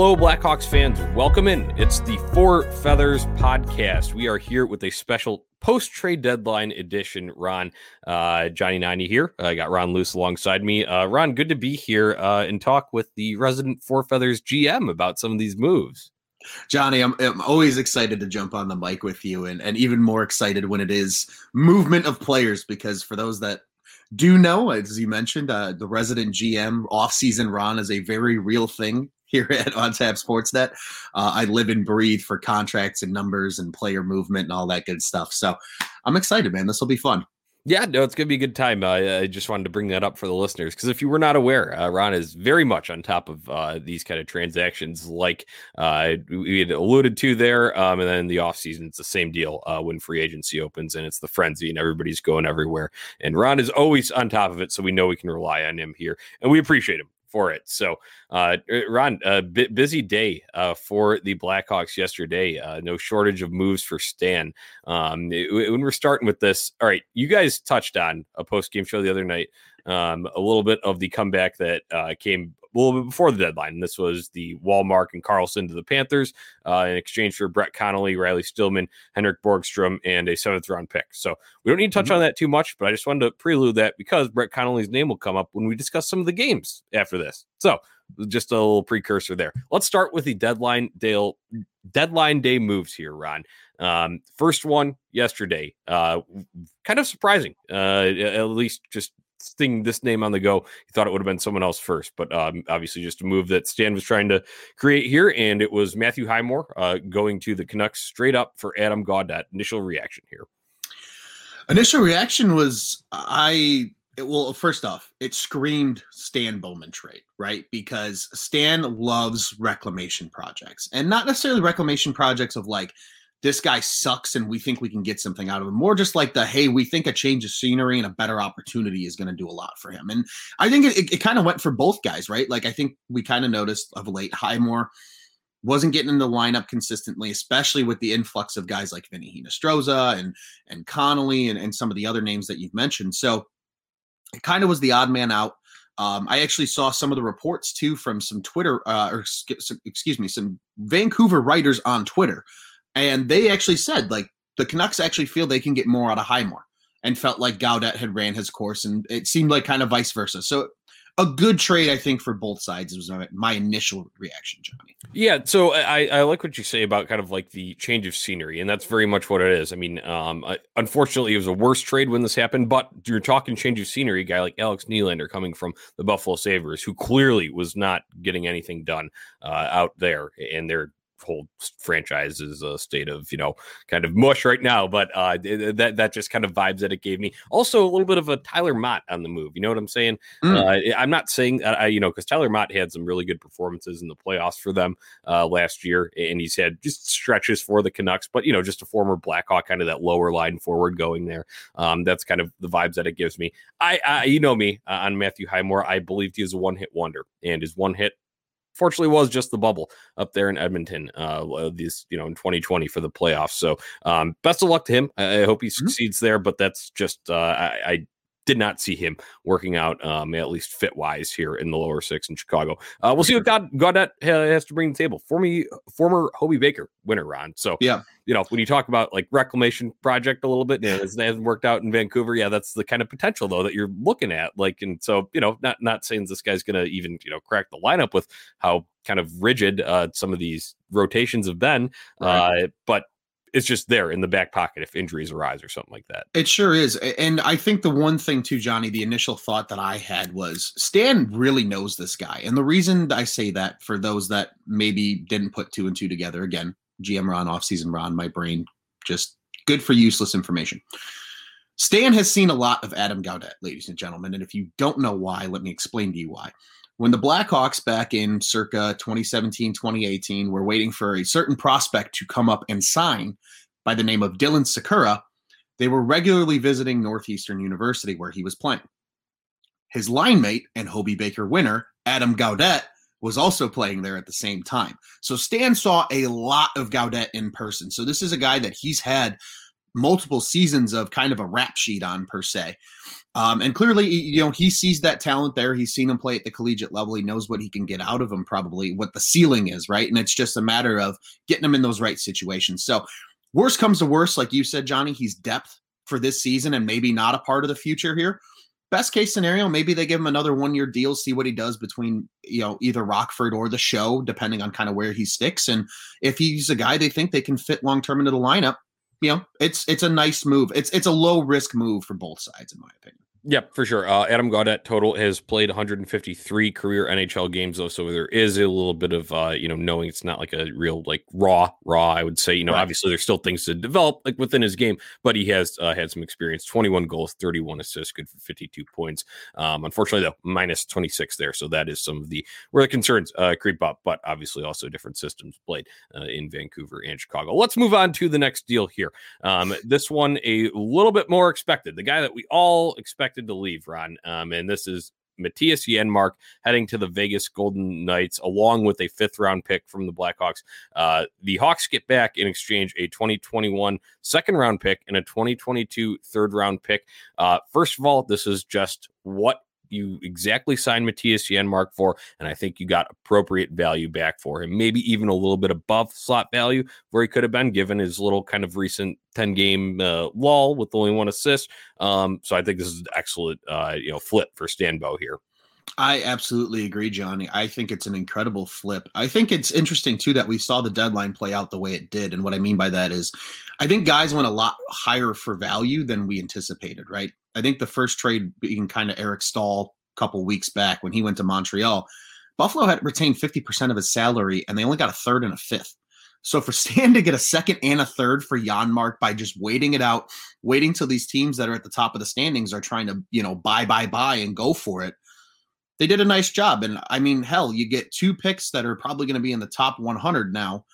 Hello, Blackhawks fans. Welcome in. It's the Four Feathers podcast. We are here with a special post trade deadline edition. Ron, uh, Johnny 90 here. I got Ron Luce alongside me. Uh, Ron, good to be here uh, and talk with the resident Four Feathers GM about some of these moves. Johnny, I'm, I'm always excited to jump on the mic with you, and, and even more excited when it is movement of players. Because for those that do know, as you mentioned, uh, the resident GM off-season Ron is a very real thing here at On Tap Sportsnet. Uh, I live and breathe for contracts and numbers and player movement and all that good stuff. So I'm excited, man. This will be fun. Yeah, no, it's going to be a good time. Uh, I just wanted to bring that up for the listeners because if you were not aware, uh, Ron is very much on top of uh, these kind of transactions, like uh, we had alluded to there. Um, and then in the offseason, it's the same deal uh, when free agency opens and it's the frenzy and everybody's going everywhere. And Ron is always on top of it. So we know we can rely on him here and we appreciate him for it. So, uh, uh Ron, a busy day uh, for the Blackhawks yesterday. Uh, no shortage of moves for Stan. Um, it, when we're starting with this, all right, you guys touched on a post game show the other night. Um, a little bit of the comeback that uh, came a little bit before the deadline. This was the Wallmark and Carlsson to the Panthers uh, in exchange for Brett Connolly, Riley Stillman, Henrik Borgstrom, and a seventh round pick. So we don't need to touch mm-hmm. on that too much, but I just wanted to prelude that because Brett Connolly's name will come up when we discuss some of the games after this. So just a little precursor there. Let's start with the deadline day deadline day moves here, Ron. Um, first one yesterday, uh, kind of surprising, uh, at least just seeing this name on the go, he thought it would have been someone else first, but um, obviously just a move that Stan was trying to create here, and it was Matthew Highmore uh, going to the Canucks straight up for Adam Gaudette. Initial reaction here. Initial reaction was I. It, well, first off, it screamed Stan Bowman trade, right? Because Stan loves reclamation projects, and not necessarily reclamation projects of like this guy sucks and we think we can get something out of him. More just like the hey, we think a change of scenery and a better opportunity is going to do a lot for him. And I think it, it, it kind of went for both guys, right? Like I think we kind of noticed of late Highmore wasn't getting in the lineup consistently, especially with the influx of guys like Vinny Hinostroza and and Connolly and, and some of the other names that you've mentioned. So it kind of was the odd man out. Um, I actually saw some of the reports too from some Twitter, uh, or excuse me, some Vancouver writers on Twitter and they actually said like the Canucks actually feel they can get more out of Highmore and felt like Gaudette had ran his course and it seemed like kind of vice versa. So a good trade, I think, for both sides was my, initial reaction, Johnny. Yeah, so I, I like what you say about kind of like the change of scenery, and that's very much what it is. I mean, um, unfortunately, it was a worse trade when this happened, but you're talking change of scenery, guy like Alex Nylander coming from the Buffalo Sabres, who clearly was not getting anything done uh, out there, and they're whole franchise is a state of you know kind of mush right now but uh that that just kind of vibes that it gave me. Also a little bit of a tyler motte on the move you know what i'm saying? Mm. uh, i'm not saying i you know because tyler motte had some really good performances in the playoffs for them uh last year and he's had just stretches for the canucks but you know just a former blackhawk kind of that lower line forward going there. Um that's kind of the vibes that it gives me. I, I you know me uh, on matthew highmore i believed he was a one-hit wonder and his one hit fortunately was just the bubble up there in Edmonton uh this you know in 2020 for the playoffs. So um best of luck to him. I, I hope he mm-hmm. succeeds there, but that's just uh I, I did not see him working out, um, at least fit wise, here in the lower six in Chicago. Uh, we'll see what God Gaudette has to bring to the table. For me, former Hobey Baker winner, Ron. So yeah, you know when you talk about like reclamation project a little bit, and it hasn't worked out in Vancouver. Yeah, that's the kind of potential though that you're looking at. Like, and so you know, not not saying this guy's gonna even you know crack the lineup with how kind of rigid uh, some of these rotations have been, right. uh, but it's just there in the back pocket if injuries arise or something like that. It sure is. And I think the one thing too, Johnny, the initial thought that I had was Stan really knows this guy. And the reason I say that for those that maybe didn't put two and two together, again, GM Ron, offseason Ron, my brain just good for useless information. Stan has seen a lot of Adam Gaudette, ladies and gentlemen. And if you don't know why, let me explain to you why when the Blackhawks back in circa 2017, 2018 were waiting for a certain prospect to come up and sign by the name of Dylan Sikura, they were regularly visiting Northeastern University where he was playing. His line mate and Hobey Baker winner, Adam Gaudette, was also playing there at the same time. So Stan saw a lot of Gaudette in person. So this is a guy that he's had multiple seasons of kind of a rap sheet on per se. Um, and clearly, you know, he sees that talent there. He's seen him play at the collegiate level. He knows what he can get out of him, probably what the ceiling is, right? And it's just a matter of getting him in those right situations. So, worst comes to worst, like you said, Johnny, he's depth for this season and maybe not a part of the future here. Best case scenario, maybe they give him another one year deal, see what he does between, you know, either Rockford or the show, depending on kind of where he sticks. And if he's a guy they think they can fit long term into the lineup, you know, it's it's a nice move. It's it's a low risk move for both sides, in my opinion. Yep, for sure. Uh, Adam Gaudette total has played 153 career NHL games though, so there is a little bit of uh, you know knowing it's not like a real like raw raw. I would say you know right. obviously there's still things to develop like within his game, but he has uh, had some experience. 21 goals, 31 assists, good for 52 points. Um, unfortunately though, minus 26 there, so that is some of the where the concerns uh, creep up. But obviously also different systems played uh, in Vancouver and Chicago. Let's move on to the next deal here. Um, this one a little bit more expected. The guy that we all expect expected to leave, Ron. Um, and this is Mattias Janmark heading to the Vegas Golden Knights along with a fifth round pick from the Blackhawks. Uh, the Hawks get back in exchange a 2021 second round pick and a 2022 third round pick. Uh, first of all, this is just what you exactly signed Mattias Janmark for, and I think you got appropriate value back for him. Maybe even a little bit above slot value where he could have been given his little kind of recent 10 game uh, lull with only one assist. Um, so I think this is an excellent uh, you know flip for Stanbo here. I absolutely agree, Johnny. I think it's an incredible flip. I think it's interesting too that we saw the deadline play out the way it did. And what I mean by that is I think guys went a lot higher for value than we anticipated, right? I think the first trade being kind of Eric Staal a couple weeks back when he went to Montreal, Buffalo had retained 50% of his salary and they only got a third and a fifth. So for Stan to get a second and a third for Janmark by just waiting it out, waiting till these teams that are at the top of the standings are trying to, you know, buy, buy, buy and go for it. They did a nice job. And I mean, hell, you get two picks that are probably going to be in the top 100 now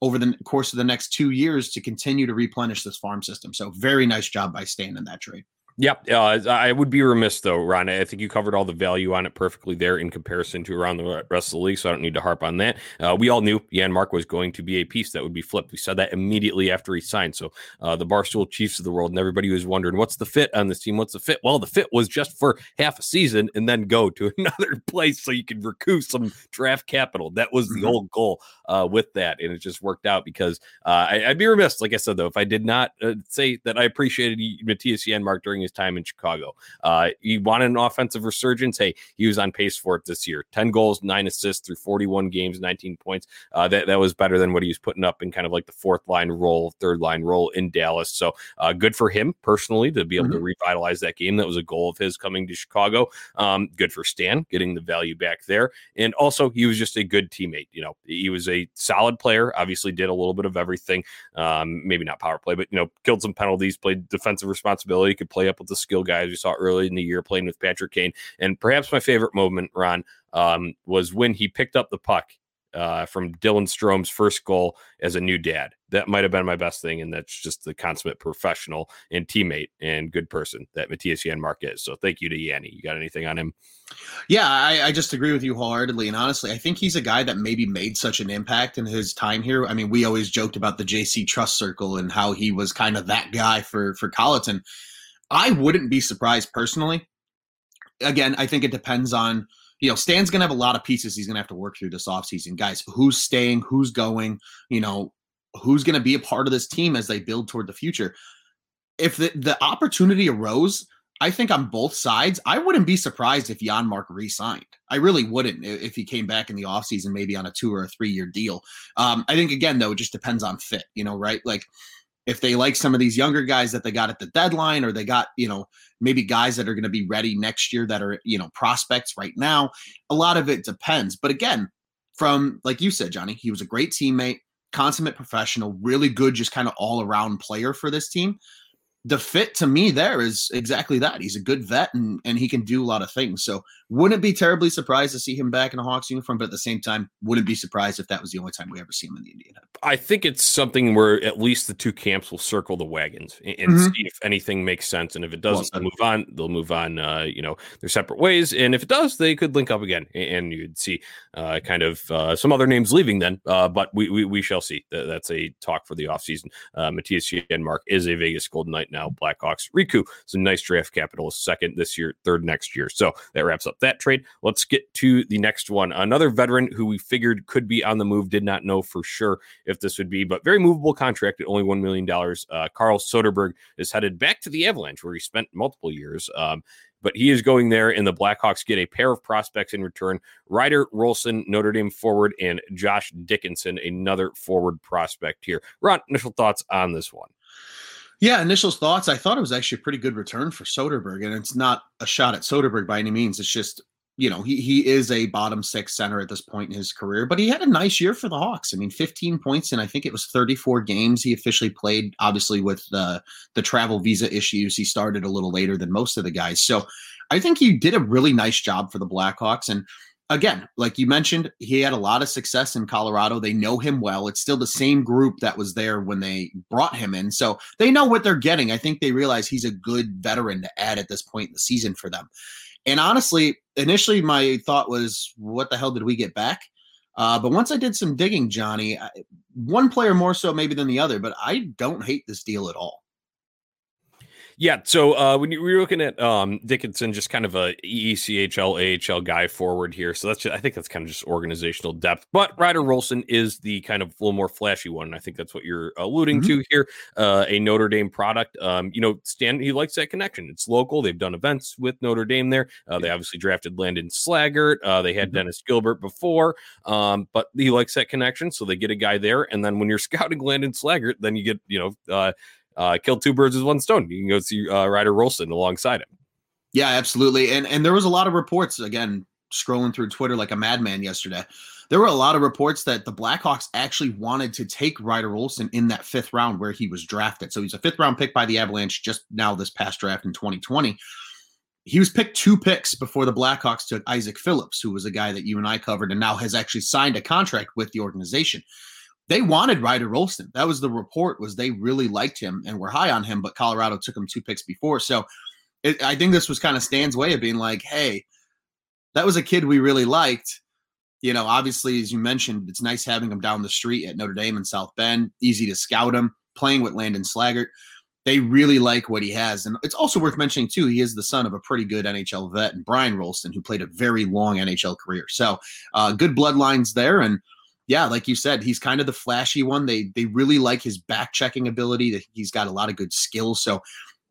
over the course of the next two years to continue to replenish this farm system. So very nice job by Stan in that trade. Yep. Uh, I would be remiss though, Ron. I think you covered all the value on it perfectly there in comparison to around the rest of the league. So I don't need to harp on that. Uh, we all knew Janmark was going to be a piece that would be flipped. We said that immediately after he signed. So uh, the Barstool Chiefs of the world and everybody was wondering what's the fit on this team? What's the fit? Well, the fit was just for half a season and then go to another place so you can recoup some draft capital. That was the mm-hmm. old goal uh, with that. And it just worked out because uh, I, would be remiss, like I said, though, if I did not uh, say that I appreciated Mattias Janmark during his time in Chicago. Uh, he wanted an offensive resurgence. Hey, he was on pace for it this year 10 goals, nine assists through 41 games, 19 points. Uh, that, that was better than what he was putting up in kind of like the fourth line role, third line role in Dallas. So uh, good for him personally to be able mm-hmm. to revitalize that game. That was a goal of his coming to Chicago. Um, good for Stan getting the value back there. And also, he was just a good teammate. You know, he was a solid player, obviously, did a little bit of everything. Um, maybe not power play, but, you know, killed some penalties, played defensive responsibility, could play up with the skill guys we saw early in the year playing with Patrick Kane. And perhaps my favorite moment, Ron, um, was when he picked up the puck uh, from Dylan Strome's first goal as a new dad. That might have been my best thing, and that's just the consummate professional and teammate and good person that Mattias Janmark is. So thank you to Yanni. You got anything on him? Yeah, I, I, just agree with you wholeheartedly. And honestly, I think he's a guy that maybe made such an impact in his time here. I mean, we always joked about the JC Trust Circle and how he was kind of that guy for for Colliton. I wouldn't be surprised personally. Again, I think it depends on, you know, Stan's going to have a lot of pieces he's going to have to work through this offseason. Guys, who's staying, who's going, you know, who's going to be a part of this team as they build toward the future. If the, the opportunity arose, I think on both sides, I wouldn't be surprised if Janmark re-signed. I really wouldn't if he came back in the offseason, maybe on a two or a three-year deal. Um, I think again, though, it just depends on fit, you know, right? Like if they like some of these younger guys that they got at the deadline or they got you know maybe guys that are going to be ready next year that are you know prospects right now a lot of it depends but again from like you said johnny he was a great teammate consummate professional really good just kind of all around player for this team the fit to me there is exactly that. He's a good vet and, and he can do a lot of things. So wouldn't be terribly surprised to see him back in a Hawks uniform, but at the same time, wouldn't be surprised if that was the only time we ever see him in the Indian. I think it's something where at least the two camps will circle the wagons and, and mm-hmm. see if anything makes sense. And if it doesn't, well, move on. They'll move on. Uh, you know, their separate ways. And if it does, they could link up again, and you'd see uh, kind of uh, some other names leaving then. Uh, but we, we, we shall see. That's a talk for the offseason. Uh, Mattias Janmark is a Vegas Golden Knight now. Blackhawks. Riku is a nice draft capital, second this year, third next year. So that wraps up that trade. Let's get to the next one. Another veteran who we figured could be on the move, did not know for sure if this would be, but very movable contract at only $1 million. Uh, Carl Soderberg is headed back to the Avalanche, where he spent multiple years. Um, but he is going there, and the Blackhawks get a pair of prospects in return Ryder Rolston, Notre Dame forward, and Josh Dickinson, another forward prospect here. Ron, initial thoughts on this one? Yeah, initial thoughts. I thought it was actually a pretty good return for Soderberg, and it's not a shot at Soderberg by any means. It's just you know he he is a bottom six center at this point in his career, but he had a nice year for the Hawks. I mean, 15 points and I think it was 34 games he officially played. Obviously, with the the travel visa issues, he started a little later than most of the guys. So I think he did a really nice job for the Blackhawks and again, like you mentioned, he had a lot of success in Colorado. They know him well. It's still the same group that was there when they brought him in. So they know what they're getting. I think they realize he's a good veteran to add at this point in the season for them. And honestly, initially my thought was, what the hell did we get back? Uh, but once I did some digging, Johnny, I, one player more so maybe than the other, but I don't hate this deal at all. Yeah. So uh, when you were looking at um, Dickinson, just kind of a ECHL, AHL guy forward here. So that's just, I think that's kind of just organizational depth. But Ryder Rolston is the kind of a little more flashy one. I think that's what you're alluding mm-hmm. to here. Uh, a Notre Dame product. Um, you know, Stan he likes that connection. It's local. They've done events with Notre Dame there. Uh, they obviously drafted Landon Slaggert. Uh, they had mm-hmm. Dennis Gilbert before, um, but he likes that connection. So they get a guy there. And then when you're scouting Landon Slaggert, then you get you know uh, kill two birds with one stone. You can go see uh, Ryder Rolston alongside him. Yeah, absolutely. And and there was a lot of reports again scrolling through Twitter like a madman yesterday. There were a lot of reports that the Blackhawks actually wanted to take Ryder Rolston in that fifth round where he was drafted. So he's a fifth round pick by the Avalanche just now this past draft in 2020. He was picked two picks before the Blackhawks took Isaac Phillips, who was a guy that you and I covered and now has actually signed a contract with the organization they wanted Ryder Rolston. That was the report was they really liked him and were high on him, but Colorado took him two picks before. So it, I think this was kind of Stan's way of being like, hey, that was a kid we really liked. You know, obviously, as you mentioned, it's nice having him down the street at Notre Dame and South Bend. Easy to scout him, playing with Landon Slaggert. They really like what he has. And it's also worth mentioning, too, he is the son of a pretty good NHL vet and Brian Rolston, who played a very long NHL career. So uh, good bloodlines there. And yeah, like you said, he's kind of the flashy one. They they really like his back checking ability. That He's got a lot of good skills. So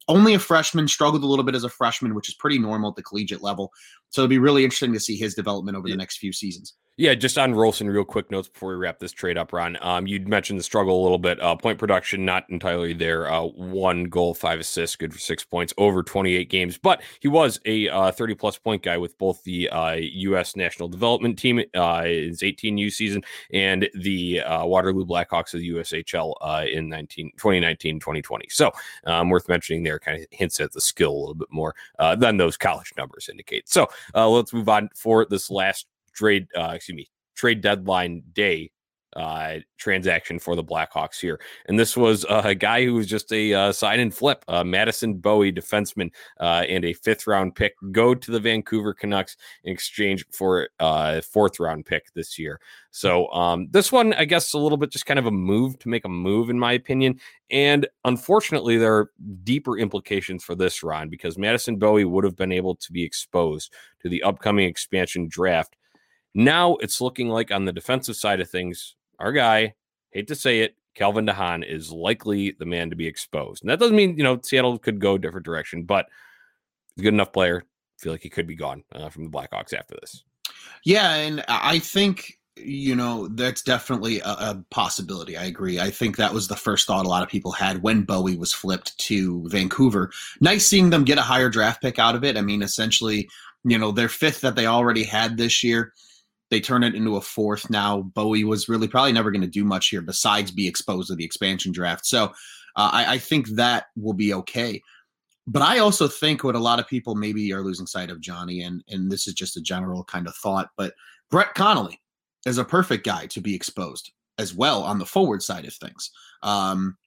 only a freshman, struggled a little bit as a freshman, which is pretty normal at the collegiate level. So it'll be really interesting to see his development over yeah. the next few seasons. Yeah, just on Rolston, real quick notes before we wrap this trade up, Ron. Um, you mentioned the struggle a little bit. Uh, point production, not entirely there. Uh, one goal, five assists, good for six points over 28 games. But he was a uh, 30 plus point guy with both the U.S. Uh, national development team, uh, his 18U season, and the uh, Waterloo Blackhawks of the USHL in 19, 2019 2020. So um, worth mentioning there, kind of hints at the skill a little bit more than those college numbers indicate. So let's move on for this last trade, uh, excuse me, trade deadline day uh, transaction for the Blackhawks here. And this was uh, a guy who was just a uh, sign and flip, uh, Madison Bowey, defenseman, uh, and a fifth round pick go to the Vancouver Canucks in exchange for a fourth round pick this year. So um, this one, I guess, a little bit just kind of a move to make a move, in my opinion. And unfortunately, there are deeper implications for this, Ron, because Madison Bowey would have been able to be exposed to the upcoming expansion draft now it's looking like on the defensive side of things, our guy, hate to say it, Calvin DeHaan is likely the man to be exposed. And that doesn't mean, you know, Seattle could go a different direction, but he's a good enough player. I feel like he could be gone uh, from the Blackhawks after this. Yeah. And I think, you know, that's definitely a, a, possibility. I agree. I think that was the first thought a lot of people had when Bowey was flipped to Vancouver. Nice seeing them get a higher draft pick out of it. I mean, essentially, you know, their fifth that they already had this year they turn it into a fourth now. Bowey was really probably never going to do much here besides be exposed to the expansion draft. So Uh, I, I think that will be okay. But I also think what a lot of people maybe are losing sight of, Johnny, and and this is just a general kind of thought, but Brett Connolly is a perfect guy to be exposed as well on the forward side of things. Um,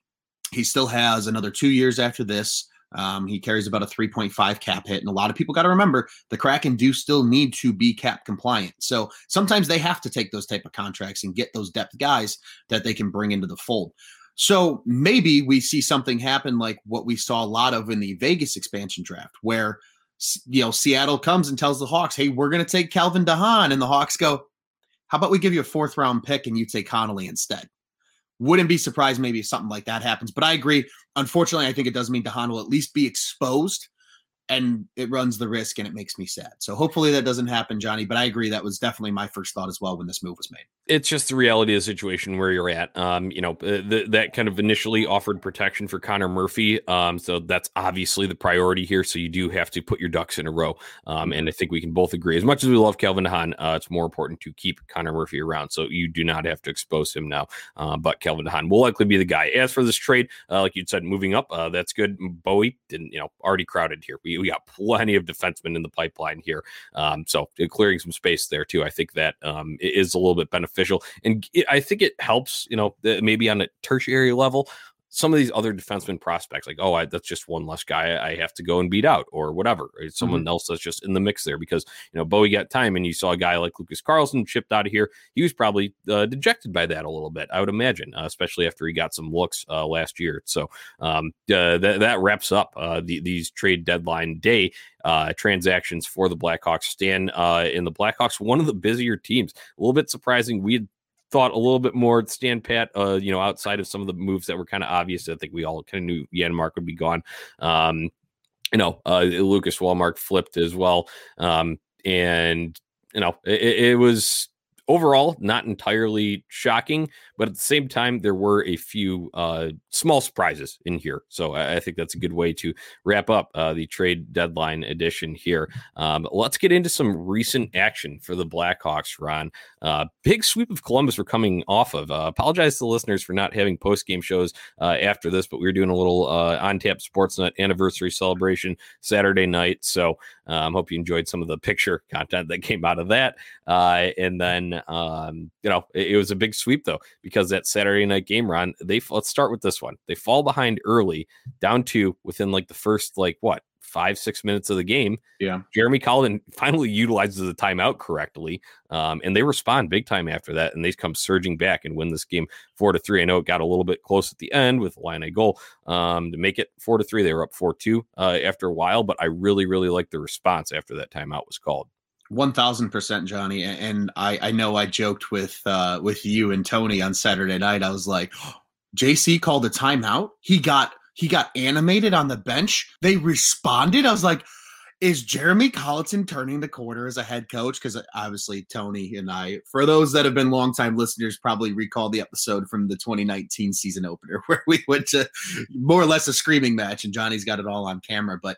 he still has another two years after this. Um, he carries about a 3.5 cap hit. And a lot of people got to remember the Kraken do still need to be cap compliant. So sometimes they have to take those type of contracts and get those depth guys that they can bring into the fold. So maybe we see something happen like what we saw a lot of in the Vegas expansion draft, where you know Seattle comes and tells the Hawks, "Hey, we're going to take Calvin DeHaan," and the Hawks go, "How about we give you a fourth round pick and you take Connolly instead?" Wouldn't be surprised maybe if something like that happens. But I agree. Unfortunately, I think it does mean DeHaan will at least be exposed and it runs the risk and it makes me sad. So hopefully that doesn't happen, Johnny. But I agree that was definitely my first thought as well when this move was made. It's just the reality of the situation where you're at. Um, you know, uh, that kind of initially offered protection for Connor Murphy. Um, so that's obviously the priority here. So you do have to put your ducks in a row. Um, and I think we can both agree, as much as we love Calvin DeHaan, uh, it's more important to keep Connor Murphy around. So you do not have to expose him now. Uh, but Calvin DeHaan will likely be the guy. As for this trade, uh, like you said, moving up, uh, that's good. Bowey didn't, you know, already crowded here. We, we got plenty of defensemen in the pipeline here. Um, so clearing some space there too. I think that um, is a little bit beneficial, and it, I think it helps. You know, maybe on a tertiary level some of these other defenseman prospects, like, oh, I, that's just one less guy I have to go and beat out, or whatever. It's someone mm-hmm. else that's just in the mix there because you know Bowey got time, and you saw a guy like Lucas Carlsson shipped out of here. He was probably uh, dejected by that a little bit, I would imagine, uh, especially after he got some looks uh, last year. So um, uh, that that wraps up uh, the, these trade deadline day uh, transactions for the Blackhawks. Stan uh, in the Blackhawks, one of the busier teams. A little bit surprising. We had thought a little bit more stand pat, uh, you know, outside of some of the moves that were kind of obvious. I think we all kind of knew Janmark would be gone. Um, you know, uh, Lucas Wallmark flipped as well. Um, and, you know, it, it was overall not entirely shocking but at the same time there were a few uh, small surprises in here so I, I, think that's a good way to wrap up uh, the trade deadline edition here. Um, let's get into some recent action for the blackhawks ron. Uh, big sweep of columbus we're coming off of. Uh, apologize to listeners for not having post-game shows uh, after this but we were doing a little uh, on tap sportsnet anniversary celebration saturday night so um, hope you enjoyed some of the picture content that came out of that. And then um, you know, it, it, was a big sweep though because that Saturday night game run, they let's start with this one. They fall behind early, down two within like the first like what five six minutes of the game. Yeah, Jeremy Collin finally utilizes the timeout correctly, um, and they respond big time after that, and they come surging back and win this game four to three. I know it got a little bit close at the end with Laine a goal um, to make it four to three. They were up four two uh, after a while, but I really really liked the response after that timeout was called. One thousand percent, Johnny. And I, I know I joked with uh, with you and Tony on Saturday night. I was like, JC called a timeout. He got he got animated on the bench. They responded. I was like, is Jeremy Colliton turning the corner as a head coach? Because uh, obviously Tony and I, for those that have been longtime listeners, probably recall the episode from the 2019 season opener where we went to more or less a screaming match, and Johnny's got it all on camera. But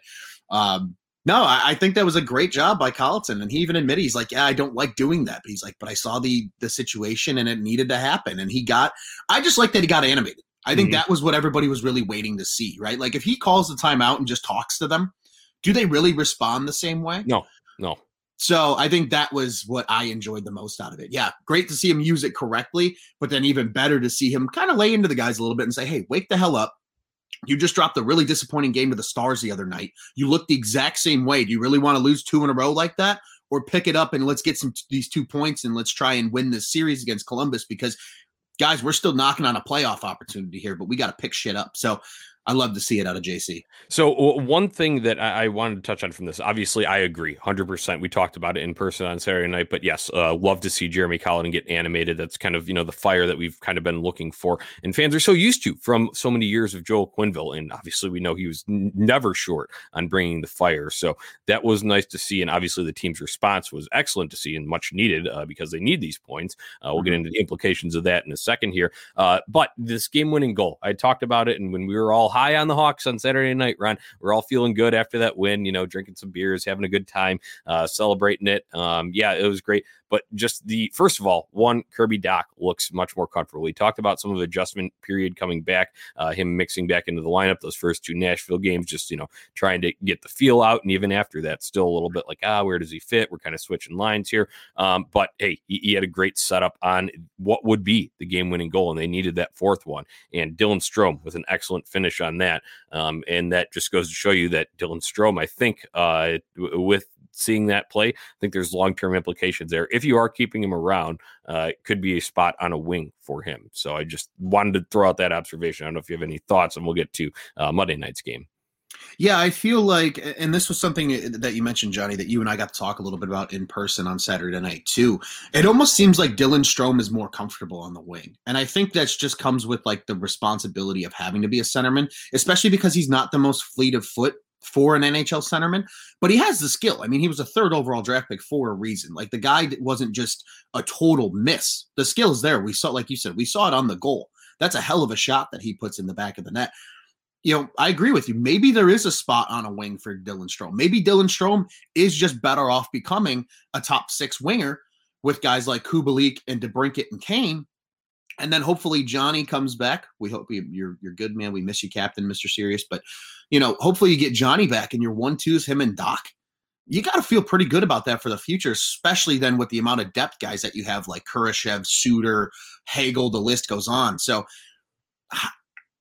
um, no, I, I, think that was a great job by Colliton, and he even admitted he's like, yeah, I don't like doing that, but he's like, but I saw the the situation and it needed to happen, and he got. I just like that he got animated. I think mm-hmm. that was what everybody was really waiting to see, right? Like if he calls the timeout and just talks to them, do they really respond the same way? No, no. So I think that was what I enjoyed the most out of it. Yeah, great to see him use it correctly, but then even better to see him kind of lay into the guys a little bit and say, "Hey, wake the hell up. You just dropped a really disappointing game to the Stars the other night. You look the exact same way. Do you really want to lose two in a row like that? Or pick it up and let's get some these two points and let's try and win this series against Columbus because guys, we're still knocking on a playoff opportunity here, but we got to pick shit up. So I love to see it out of JC. So one thing that I, wanted to touch on from this, obviously, I agree, hundred percent. We talked about it in person on Saturday night, but yes, uh, love to see Jeremy Collin get animated. That's kind of you know the fire that we've kind of been looking for, and fans are so used to from so many years of Joel Quenneville, and obviously we know he was n- never short on bringing the fire. So that was nice to see, and obviously the team's response was excellent to see and much needed uh, because they need these points. Uh, we'll get mm-hmm. into the implications of that in a second here, uh, but this game-winning goal, I talked about it, and when we were all high on the Hawks on Saturday night, Ron. We're all feeling good after that win, you know, drinking some beers, having a good time, uh, celebrating it. Um, yeah, it was great. But just the first of all, one Kirby Dach looks much more comfortable. We talked about some of the adjustment period coming back, uh, him mixing back into the lineup. Those first two Nashville games, just you know, trying to get the feel out, and even after that, still a little bit like ah, where does he fit? We're kind of switching lines here. Um, but hey, he, he, had a great setup on what would be the game-winning goal, and they needed that fourth one. And Dylan Strome with an excellent finish on that, um, and that just goes to show you that Dylan Strome, I think, uh, with seeing that play. I think there's long term implications there. If you are keeping him around, uh, it could be a spot on a wing for him. So I just wanted to throw out that observation. I don't know if you have any thoughts, and we'll get to uh, Monday night's game. Yeah, I feel like, and this was something eh, that you mentioned, Johnny, that you and I got to talk a little bit about in person on Saturday night too. It almost seems like Dylan Strome is more comfortable on the wing, and I think that just comes with like the responsibility of having to be a centerman, especially because he's not the most fleet of foot for an NHL centerman, but he has the skill. I mean, he was a third overall draft pick for a reason. Like the guy wasn't just a total miss. The skill is there. We saw, like you said, we saw it on the goal. That's a hell of a shot that he puts in the back of the net. You know, I agree with you. Maybe there is a spot on a wing for Dylan Strome. Maybe Dylan Strome is just better off becoming a top six winger with guys like Kubalik and DeBrincat and Kane and then hopefully Johnny comes back. We hope you, you're you're good, man. We miss you, Captain, Mister Serious. But you know, hopefully you get Johnny back, and your one twos him and Dach. You got to feel pretty good about that for the future, especially then with the amount of depth guys that you have, like Kurashev, Suter, Hagel. The list goes on. So.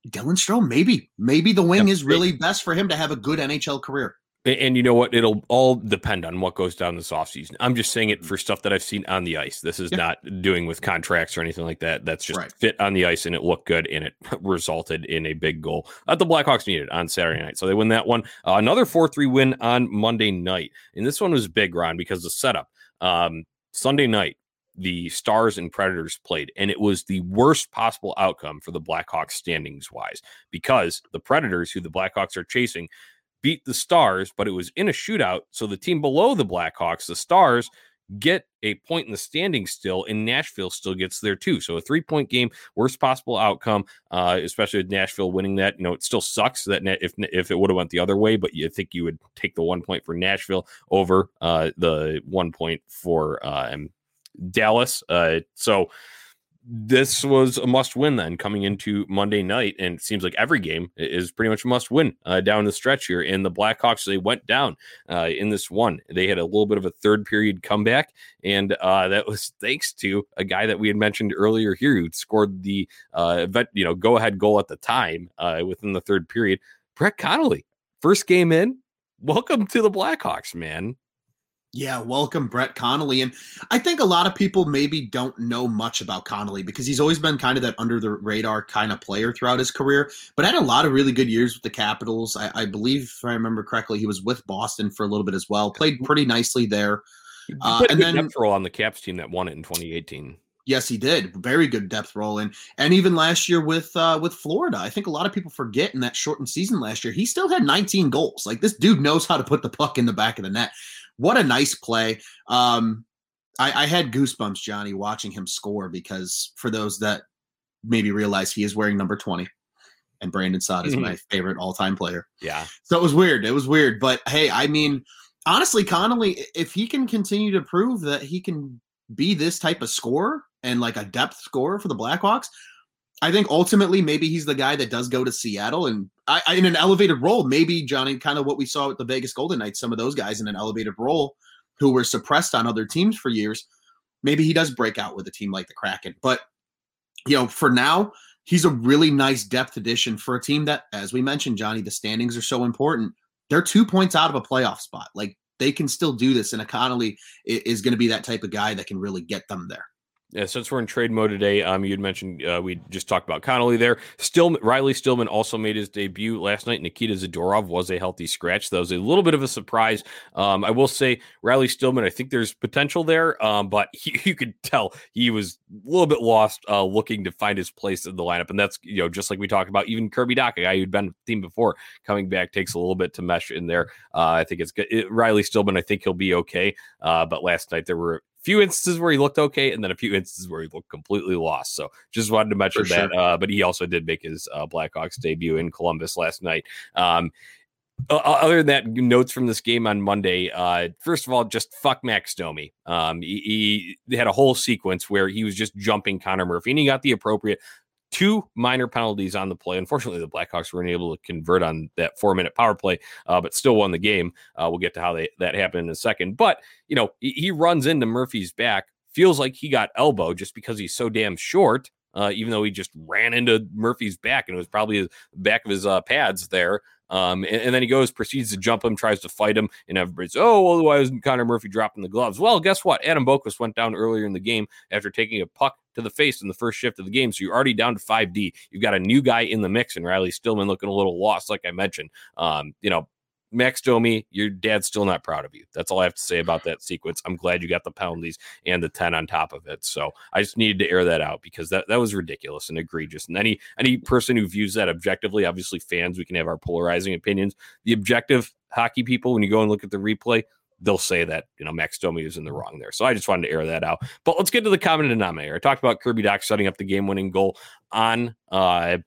Dylan Strome, maybe, maybe the wing is really best for him to have a good NHL career. And you know what? It'll all depend on what goes down this offseason. I'm just saying it mm-hmm. for stuff that I've seen on the ice. This is not doing with contracts or anything like that. That's just right. fit on the ice and it looked good and it resulted in a big goal that the Blackhawks needed on Saturday night. So they win that one. Uh, another 4 3 win on Monday night. And this one was big, Ron, because the setup. Um, Sunday night, the Stars and Predators played, and it was the worst possible outcome for the Blackhawks standings wise because the Predators, who the Blackhawks are chasing, beat the Stars, but it was in a shootout. So the team below the Blackhawks, the Stars, get a point in the standings still, and Nashville still gets there too. So a three point game, worst possible outcome, uh, especially with Nashville winning that. You know, it still sucks that if if it would have went the other way, but you think you would take the one point for Nashville over uh, the one point for uh, Dallas. Uh, so this was a must win then coming into Monday night. And it seems like every game is pretty much a must win uh, down the stretch here. And the Blackhawks, they went down uh, in this one. They had a little bit of a third period comeback. And uh, that was thanks to a guy that we had mentioned earlier here who scored the uh, event, you know, go ahead goal at the time uh, within the third period. Brett Connolly, first game in. Welcome to the Blackhawks, man. Yeah, welcome Brett Connolly. And I think a lot of people maybe don't know much about Connolly because he's always been kind of that under the radar kind of player throughout his career, but had a lot of really good years with the Capitals. I, I believe, if I remember correctly, he was with Boston for a little bit as well, played pretty nicely there. Uh, and then depth role on the Caps team that won it in 2018. Yes, he did. Very good depth role, and and even last year with uh, with Florida, I think a lot of people forget in that shortened season last year, he still had 19 goals. Like this dude knows how to put the puck in the back of the net what a nice play. Um, I, I had goosebumps, Johnny, watching him score because for those that maybe realize he is wearing number 20 and Brandon Saad is mm-hmm. my favorite all-time player. Yeah. So it was weird. It was weird. But hey, I mean, honestly, Connolly, if he can continue to prove that he can be this type of scorer and like a depth scorer for the Blackhawks, I think ultimately maybe he's the guy that does go to Seattle and I, I, in an elevated role. Maybe Johnny, kind of what we saw with the Vegas Golden Knights, some of those guys in an elevated role who were suppressed on other teams for years. Maybe he does break out with a team like the Kraken. But you know, for now, he's a really nice depth addition for a team that, as we mentioned, Johnny, the standings are so important. They're two points out of a playoff spot. Like they can still do this, and Connolly is going to be that type of guy that can really get them there. Yeah, since we're in trade mode today, um, you'd mentioned uh, we just talked about Connolly there. Still, Riley Stillman also made his debut last night. Nikita Zadorov was a healthy scratch. That was a little bit of a surprise. Um, I will say, Riley Stillman, I think there's potential there, um, but he, you could tell he was a little bit lost, uh, looking to find his place in the lineup. And that's you know just like we talked about, even Kirby Dach, a guy who'd been team before, coming back takes a little bit to mesh in there. Uh, I think it's good. It, Riley Stillman, I think he'll be okay. Uh, but last night there were few instances where he looked okay, and then a few instances where he looked completely lost. So just wanted to mention For that. sure. Uh, but he also did make his uh, Blackhawks debut in Columbus last night. Um, other than that, notes from this game on Monday. Uh, first of all, just fuck Max Domi. Um, he, he had a whole sequence where he was just jumping Connor Murphy, and he got the appropriate two minor penalties on the play. Unfortunately, the Blackhawks weren't able to convert on that four minute power play, uh, but still won the game. Uh, we'll get to how they, that happened in a second. But, you know, he, he runs into Murphy's back, feels like he got elbow just because he's so damn short. Uh, even though he just ran into Murphy's back and it was probably the back of his uh, pads there. Um, and, and then he goes, proceeds to jump him, tries to fight him, and everybody's, oh, well, why isn't Connor Murphy dropping the gloves? Well, guess what? Adam Boqvist went down earlier in the game after taking a puck to the face in the first shift of the game. So you're already down to 5D. You've got a new guy in the mix, and Riley Stillman looking a little lost, like I mentioned. Um, you know, Max Domi, your dad's still not proud of you. That's all I have to say about that sequence. I'm glad you got the penalties and the 10 on top of it. So I just needed to air that out because that, that was ridiculous and egregious. And any any person who views that objectively, obviously fans, we can have our polarizing opinions. The objective hockey people, when you go and look at the replay, they'll say that you know Max Domi is in the wrong there. So I just wanted to air that out. But let's get to the common denominator. I talked about Kirby Dach setting up the game-winning goal on uh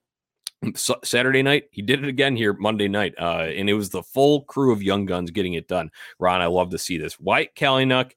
Saturday night. He did it again here Monday night, uh, and it was the full crew of young guns getting it done. Ron, I love to see this. Wyatt, Kalynuk,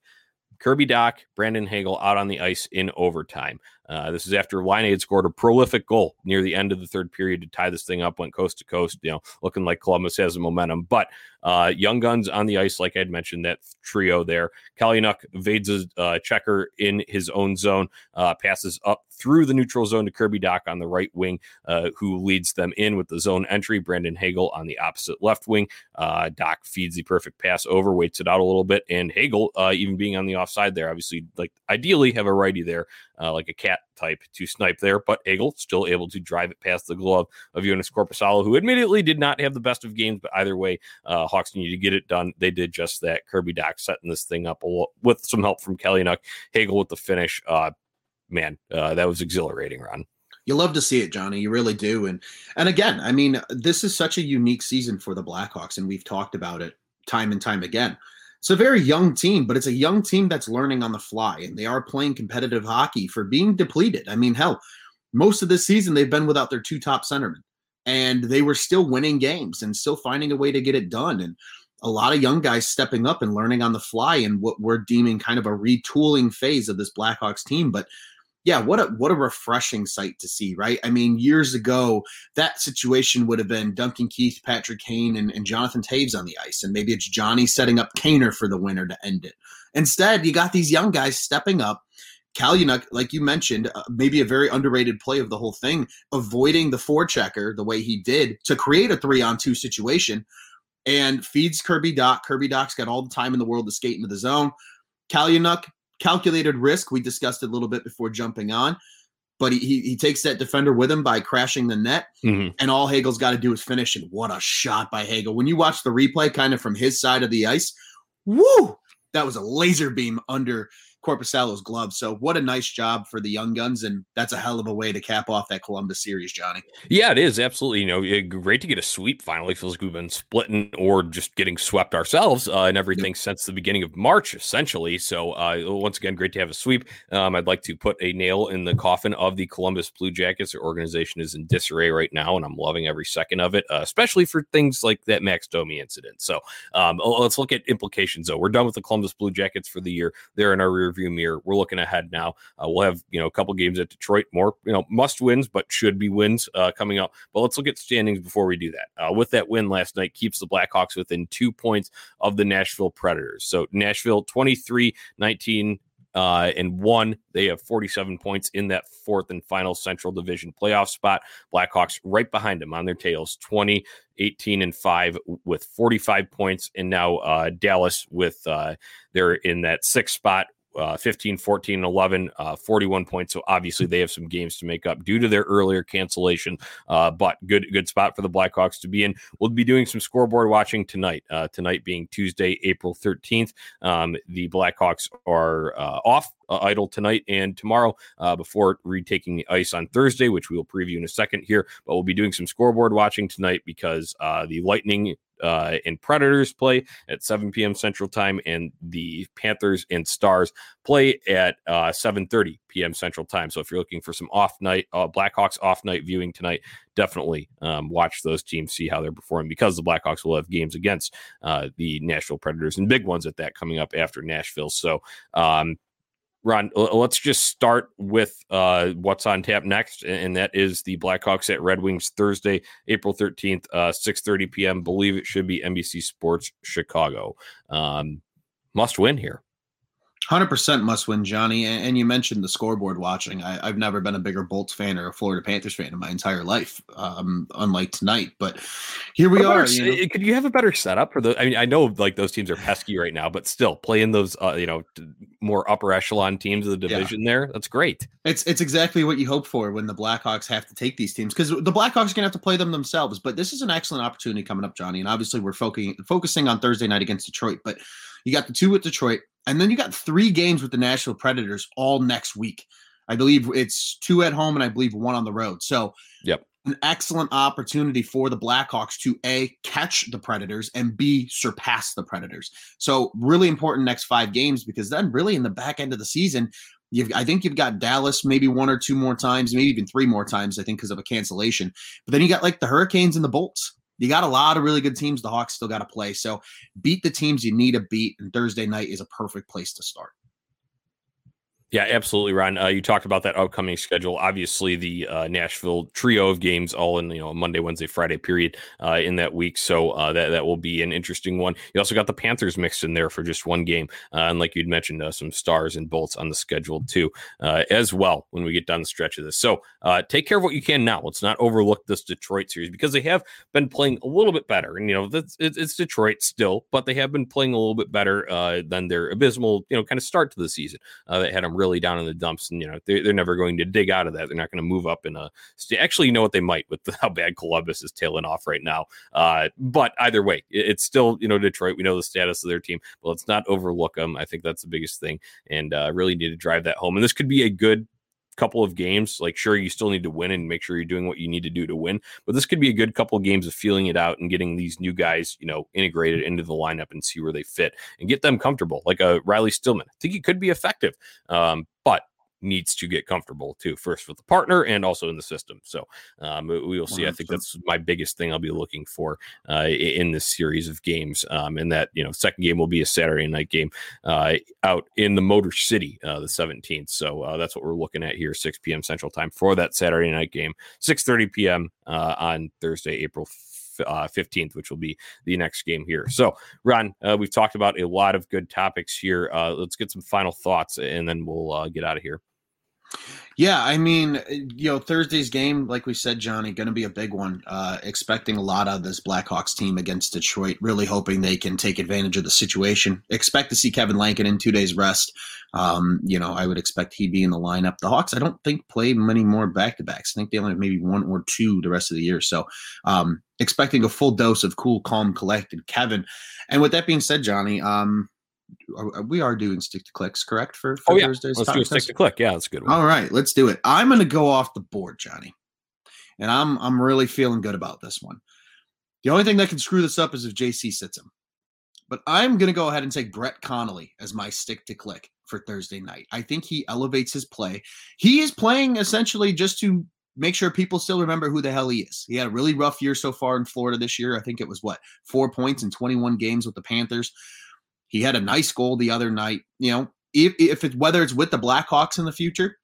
Kirby Dach, Brandon Hagel out on the ice in overtime. Uh, this is after Laine had scored a prolific goal near the end of the third period to tie this thing up, went coast to coast, you know, looking like Columbus has the momentum. But uh, young guns on the ice, like I'd mentioned, that trio there. Kalynuk evades a uh, checker in his own zone, uh, passes up through the neutral zone to Kirby Dach on the right wing, uh, who leads them in with the zone entry. Brandon Hagel on the opposite left wing. Uh, Dach feeds the perfect pass over, waits it out a little bit, and Hagel, even being on the offside there, obviously, like ideally have a righty there, uh, like a cat type to snipe there, but Hagel still able to drive it past the glove of Joonas Korpisalo, who admittedly did not have the best of games, but either way, uh, Hawks need to get it done. They did just that. Kirby Dach setting this thing up with some help from Kalynuk. Hagel with the finish. Uh, man, uh, that was exhilarating, Ron. You love to see it, Johnny. You really do. And and again, I mean, this is such a unique season for the Blackhawks, and we've talked about it time and time again. It's a very young team, but it's a young team that's learning on the fly, and they are playing competitive hockey for being depleted. I mean, hell, most of this season they've been without their two top centermen, and they were still winning games and still finding a way to get it done. And a lot of young guys stepping up and learning on the fly in what we're deeming kind of a retooling phase of this Blackhawks team. But yeah, what a what a refreshing sight to see, right? I mean, years ago, that situation would have been Duncan Keith, Patrick Kane, and, and Jonathan Toews on the ice, and maybe it's Johnny setting up Kaner for the winner to end it. Instead, you got these young guys stepping up. Kalynuk, like you mentioned, uh, maybe a very underrated play of the whole thing, avoiding the forechecker the way he did to create a three on two situation and feeds Kirby Dach. Kirby Dach's got all the time in the world to skate into the zone. Kalynuk, calculated risk. We discussed it a little bit before jumping on, but he, he, he takes that defender with him by crashing the net. Mm-hmm. And all Hagel's got to do is finish. And what a shot by Hagel. When you watch the replay kind of from his side of the ice, woo, that was a laser beam under Korpisalo's glove. So what a nice job for the young guns, and that's a hell of a way to cap off that Columbus series, Johnny. Yeah, it is absolutely. You know, eh, great to get a sweep. Finally, feels like we've been splitting or just getting swept ourselves uh, and everything yep. since the beginning of March, essentially. So uh, once again, great to have a sweep. Um, I'd like to put a nail in the coffin of the Columbus Blue Jackets. Their organization is in disarray right now, and I'm loving every second of it, uh, especially for things like that Max Domi incident. So um, let's look at implications. Though we're done with the Columbus Blue Jackets for the year. They're in our rearview mirror. We're looking ahead now. Uh, we'll have you know a couple games at Detroit, more you know must wins, but should be wins uh, coming up. But let's look at standings before we do that. Uh, with that win last night, keeps the Blackhawks within two points of the Nashville Predators. So Nashville 23 19 uh, and one. They have 47 points in that fourth and final Central Division playoff spot. Blackhawks right behind them on their tails, 20, 18, and 5 with 45 points. And now uh, Dallas with uh, they're in that sixth spot uh, 15, 14, and 11, uh, 41 points. So obviously they have some games to make up due to their earlier cancellation. Uh, but good, good spot for the Blackhawks to be in. We'll be doing some scoreboard watching tonight. Uh, tonight being Tuesday, April 13th. Um, the Blackhawks are uh, off uh, idle tonight and tomorrow uh, before retaking the ice on Thursday, which we will preview in a second here. But we'll be doing some scoreboard watching tonight because uh, the Lightning uh, and Predators play at 7 p.m. Central Time, and the Panthers and Stars play at uh, 7:30 p.m. Central Time. So if you're looking for some off night, uh, Blackhawks off night viewing tonight, definitely um, watch those teams, see how they're performing because the Blackhawks will have games against uh, the Nashville Predators and big ones at that coming up after Nashville. So um, Ron, let's just start with uh, what's on tap next, and that is the Blackhawks at Red Wings Thursday, April thirteenth, uh, six thirty p.m. Believe it should be NBC Sports Chicago. Um, must win here. Hundred percent must win, Johnny. And, and, you mentioned the scoreboard watching. I, have never been a bigger Bolts fan or a Florida Panthers fan in my entire life, um, unlike tonight. But here we are. you know. Could you have a better setup for the? I mean, I know like those teams are pesky right now, but still playing those, uh, you know, more upper echelon teams of the division. Yeah. There, that's great. It's it's exactly what you hope for when the Blackhawks have to take these teams because the Blackhawks are going to have to play them themselves. But this is an excellent opportunity coming up, Johnny. And obviously, we're focusing focusing on Thursday night against Detroit, but you got the two with Detroit and then you got three games with the Nashville Predators all next week. I believe it's two at home and I believe one on the road. So, yep. An excellent opportunity for the Blackhawks to A, catch the Predators and B, surpass the Predators. So, really important next five games because then, really, in the back end of the season, You've, I think you've got Dallas maybe one or two more times, maybe even three more times, I think, because of a cancellation. But then you got like the Hurricanes and the Bolts you got a lot of really good teams. The Hawks still got to play. So beat the teams you need to beat. And Thursday night is a perfect place to start. Yeah, absolutely, Ron. Uh, you talked about that upcoming schedule. Obviously, the uh, Nashville trio of games, all in you know Monday, Wednesday, Friday period uh, in that week. So uh, that that will be an interesting one. You also got the Panthers mixed in there for just one game, uh, and like you'd mentioned, uh, some stars and bolts on the schedule too, as well. When we get down the stretch of this, so take care of what you can now. Let's not overlook this Detroit series because they have been playing a little bit better, and you know it's, it's Detroit still, but they have been playing a little bit better than their abysmal, you know, kind of start to the season. that had them really down in the dumps, and you know they're, they're never going to dig out of that. They're not going to move up in a. Actually, you know what they might with how bad Columbus is tailing off right now. Uh, but either way, it's still you know Detroit. We know the status of their team, but let's not overlook them. I think that's the biggest thing, and uh, really need to drive that home. And this could be a good couple of games. Like, sure, you still need to win and make sure you're doing what you need to do to win. But this could be a good couple of games of feeling it out and getting these new guys, you know, integrated into the lineup and see where they fit and get them comfortable. Like a Riley Stillman, I think he could be effective. Um, but needs to get comfortable too, first with the partner and also in the system. So um, we will see. 100%. I think that's my biggest thing I'll be looking for uh, in this series of games. Um, and that, you know, second game will be a Saturday night game uh, out in the Motor City, uh, the 17th. So uh, that's what we're looking at here, 6 p.m. Central Time for that Saturday night game, 6.30 p.m. Uh, on Thursday, April uh, 15th, which will be the next game here. So, Ron, uh, we've talked about a lot of good topics here. Uh, let's get some final thoughts and then we'll uh, get out of here. Yeah, I mean, you know, Thursday's game, like we said, Johnny, going to be a big one. Uh, expecting a lot of this Blackhawks team against Detroit. Really hoping they can take advantage of the situation. Expect to see Kevin Lankinen two days rest. Um, you know, I would expect he'd be in the lineup. The Hawks, I don't think play many more back to backs. I think they only have maybe one or two the rest of the year. So, um, expecting a full dose of cool, calm, collected Kevin. And with that being said, Johnny, um, Uh, we are doing stick to clicks, correct? For, for oh, yeah. Thursday's let's do a stick to click. Yeah, that's good. One. All right, let's do it. I'm going to go off the board, Johnny, and I'm I'm really feeling good about this one. The only thing that can screw this up is if JC sits him, but I'm going to go ahead and take Brett Connolly as my stick to click for Thursday night. I think he elevates his play. He is playing essentially just to make sure people still remember who the hell he is. He had a really rough year so far in Florida this year. I think it was what four points in 21 games with the Panthers. He had a nice goal the other night. You know, if if it whether it's with the Blackhawks in the future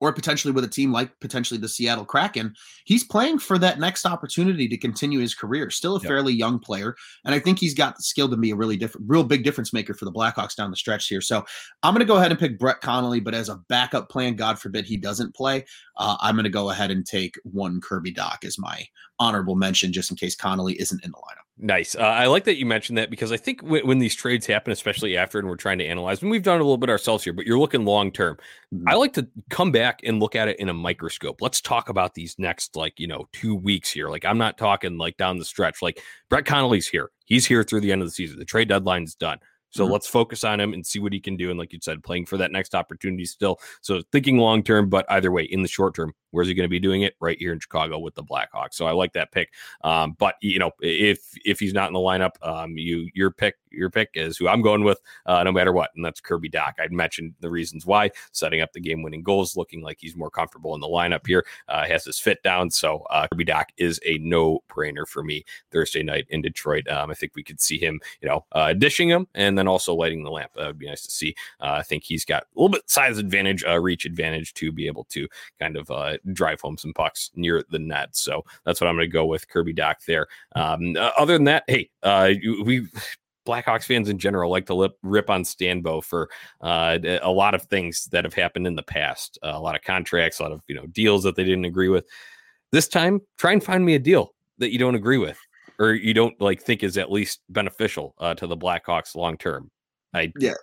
or potentially with a team like potentially the Seattle Kraken, he's playing for that next opportunity to continue his career. Still a yep. fairly young player, and I think he's got the skill to be a really different, real big difference maker for the Blackhawks down the stretch here. So I'm going to go ahead and pick Brett Connolly, but as a backup plan, God forbid he doesn't play, uh, I'm going to go ahead and take one Kirby Dach as my honorable mention, just in case Connolly isn't in the lineup. Nice. Uh, I like that you mentioned that because I think w- when these trades happen, especially after, and we're trying to analyze, and we've done a little bit ourselves here, but you're looking long term. Mm-hmm. I like to come back and look at it in a microscope. Let's talk about these next, like, you know, two weeks here. Like, I'm not talking like down the stretch. Like, Brett Connolly's here. He's here through the end of the season. The trade deadline's done. So mm-hmm. let's focus on him and see what he can do. And like you said, playing for that next opportunity still. So thinking long term, but either way, in the short term, Where's he going to be doing it? Right here in Chicago with the Blackhawks. So I like that pick. Um, but you know, if if he's not in the lineup, um, you your pick your pick is who I'm going with, uh, no matter what, and that's Kirby Dach. I mentioned the reasons why, setting up the game winning goals, looking like he's more comfortable in the lineup here, uh, has his fit down. So uh, Kirby Dach is a no brainer for me Thursday night in Detroit. Um, I think we could see him, you know, uh, dishing him and then also lighting the lamp. That would be nice to see. Uh, I think he's got a little bit size advantage, uh, reach advantage to be able to kind of uh, drive home some pucks near the net. So that's what I'm going to go with Kirby Dach there. Um, uh, other than that, hey, uh, we Blackhawks fans in general like to lip, rip on Stanbo for uh, a lot of things that have happened in the past, uh, a lot of contracts, a lot of you know deals that they didn't agree with. This time, try and find me a deal that you don't agree with or you don't like think is at least beneficial uh, to the Blackhawks long term. I yeah.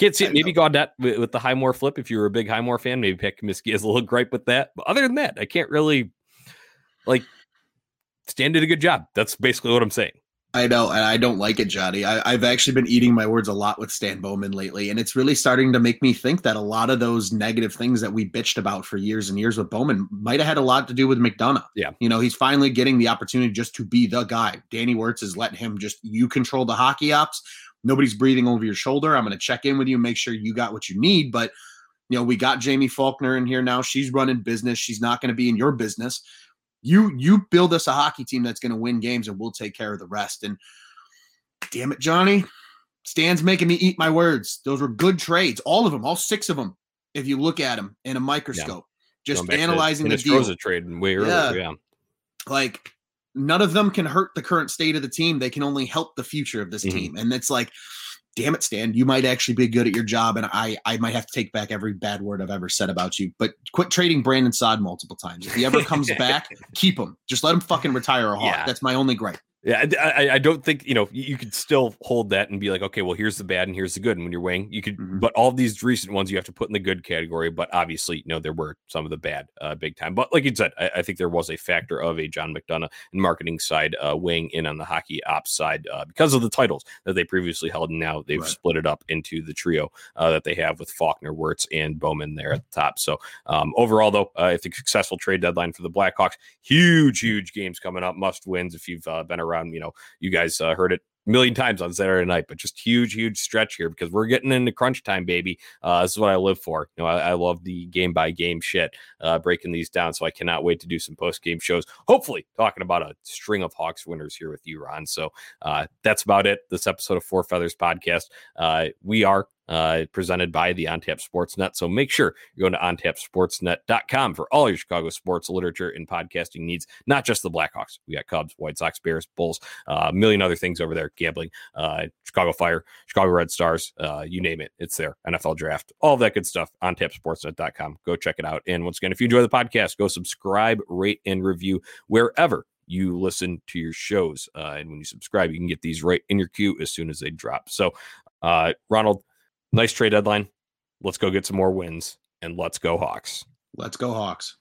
Can't see it. Maybe Gaudette with, with the Highmore flip. If you were a big Highmore fan, maybe Pat Comiskey has a little gripe with that. But other than that, I can't really like Stan did a good job. That's basically what I'm saying. I know, and I don't like it, Johnny. I, have actually been eating my words a lot with Stan Bowman lately, and it's really starting to make me think that a lot of those negative things that we bitched about for years and years with Bowman might have had a lot to do with McDonough. Yeah, you know, he's finally getting the opportunity just to be the guy. Danny Wirtz is letting him just you control the hockey ops. Nobody's breathing over your shoulder. I'm going to check in with you, make sure you got what you need, but you know, we got Jaime Faulkner in here now. She's running business. She's not going to be in your business you you build us a hockey team that's going to win games and we'll take care of the rest and damn it johnny stan's making me eat my words those were good trades all of them all six of them if you look at them in a microscope yeah. just analyzing the deal a trade way earlier yeah. yeah like none of them can hurt the current state of the team they can only help the future of this mm-hmm. team and it's like damn it, Stan, you might actually be good at your job. And I, I might have to take back every bad word I've ever said about you. But quit trading Brandon Saad multiple times. If he ever comes back, keep him. Just let him fucking retire a hawk. Yeah. That's my only gripe. Yeah, I, I don't think you know you could still hold that and be like, okay, well, here's the bad and here's the good. And when you're weighing, you could, mm-hmm. but all these recent ones you have to put in the good category. But obviously, you know, there were some of the bad, uh, big time. But like you said, I, I think there was a factor of a John McDonough and marketing side uh, weighing in on the hockey ops side uh, because of the titles that they previously held, and now they've right. split it up into the trio uh, that they have with Faulkner, Wirtz, and Bowman there at the top. So um, overall, though, uh, I think successful trade deadline for the Blackhawks. Huge, huge games coming up, must wins if you've uh, been around. You know, you guys uh, heard it a million times on Saturday night, but just huge, huge stretch here because we're getting into crunch time, baby. Uh, this is what I live for. You know, I, I love the game by game shit, uh, breaking these down. So I cannot wait to do some post game shows. Hopefully, talking about a string of Hawks winners here with you, Ron. So uh, that's about it. This episode of Four Feathers podcast. Uh, we are uh, presented by the OnTap Sportsnet. So make sure you go to ontapsportsnet.com for all your Chicago sports literature and podcasting needs, not just the Blackhawks. We got Cubs, White Sox, Bears, Bulls, uh, a million other things over there, gambling, uh, Chicago Fire, Chicago Red Stars, uh, you name it. It's there. NFL draft, all that good stuff. OnTapSportsnet.com. Go check it out. And once again, if you enjoy the podcast, go subscribe, rate, and review wherever you listen to your shows. Uh, and when you subscribe, you can get these right in your queue as soon as they drop. So, uh, Ronald, Nice trade deadline. Let's go get some more wins and let's go Hawks. Let's go Hawks.